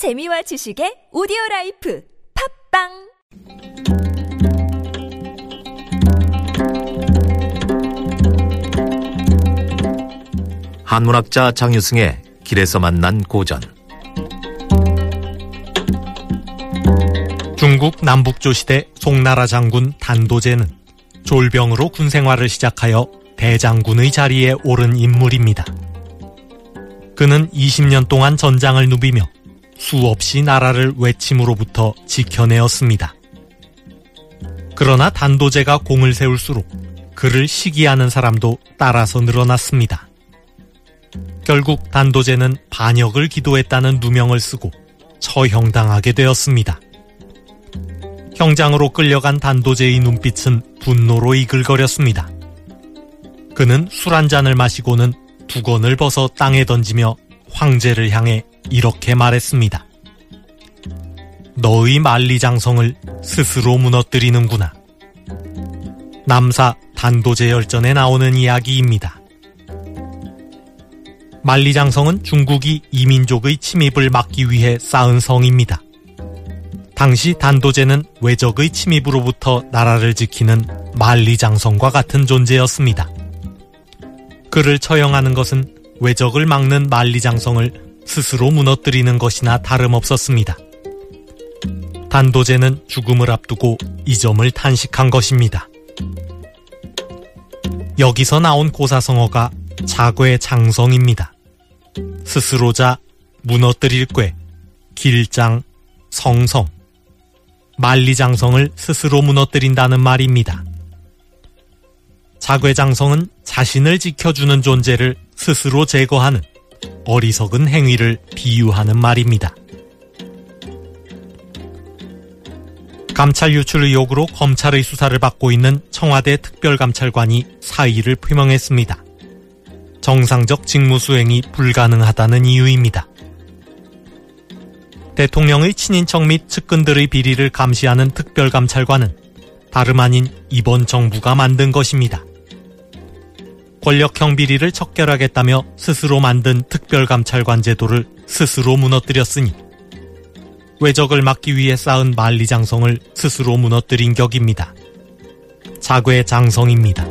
재미와 지식의 오디오 life 팟빵 한문학자 장유승의 길에서 만난 고전 중국 남북조 시대 송나라 장군 단도제는 졸병으로 군 생활을 시작하여 대장군의 자리에 오른 인물입니다. 그는 20년 동안 전장을 누비며 수없이 나라를 외침으로부터 지켜내었습니다. 그러나 단도제가 공을 세울수록 그를 시기하는 사람도 따라서 늘어났습니다. 결국 단도제는 반역을 기도했다는 누명을 쓰고 처형당하게 되었습니다. 형장으로 끌려간 단도제의 눈빛은 분노로 이글거렸습니다. 그는 술 한 잔을 마시고는 두건을 벗어 땅에 던지며 황제를 향해 이렇게 말했습니다. 너의 만리장성을 스스로 무너뜨리는구나. 남사 단도제 열전에 나오는 이야기입니다. 만리장성은 중국이 이민족의 침입을 막기 위해 쌓은 성입니다. 당시 단도제는 외적의 침입으로부터 나라를 지키는 만리장성과 같은 존재였습니다. 그를 처형하는 것은 외적을 막는 만리장성을 스스로 무너뜨리는 것이나 다름없었습니다. 단도제는 죽음을 앞두고 이 점을 탄식한 것입니다. 여기서 나온 고사성어가 자괴 장성입니다. 스스로자, 무너뜨릴 꾀, 길장, 성성, 만리장성을 스스로 무너뜨린다는 말입니다. 자괴장성은 자신을 지켜주는 존재를 스스로 제거하는 어리석은 행위를 비유하는 말입니다. 감찰 유출 의혹으로 검찰의 수사를 받고 있는 청와대 특별감찰관이 사의를 표명했습니다. 정상적 직무 수행이 불가능하다는 이유입니다. 대통령의 친인척 및 측근들의 비리를 감시하는 특별감찰관은 다름 아닌 이번 정부가 만든 것입니다. 권력형 비리를 척결하겠다며 스스로 만든 특별감찰관 제도를 스스로 무너뜨렸으니 외적을 막기 위해 쌓은 만리장성을 스스로 무너뜨린 격입니다. 자괴 장성입니다.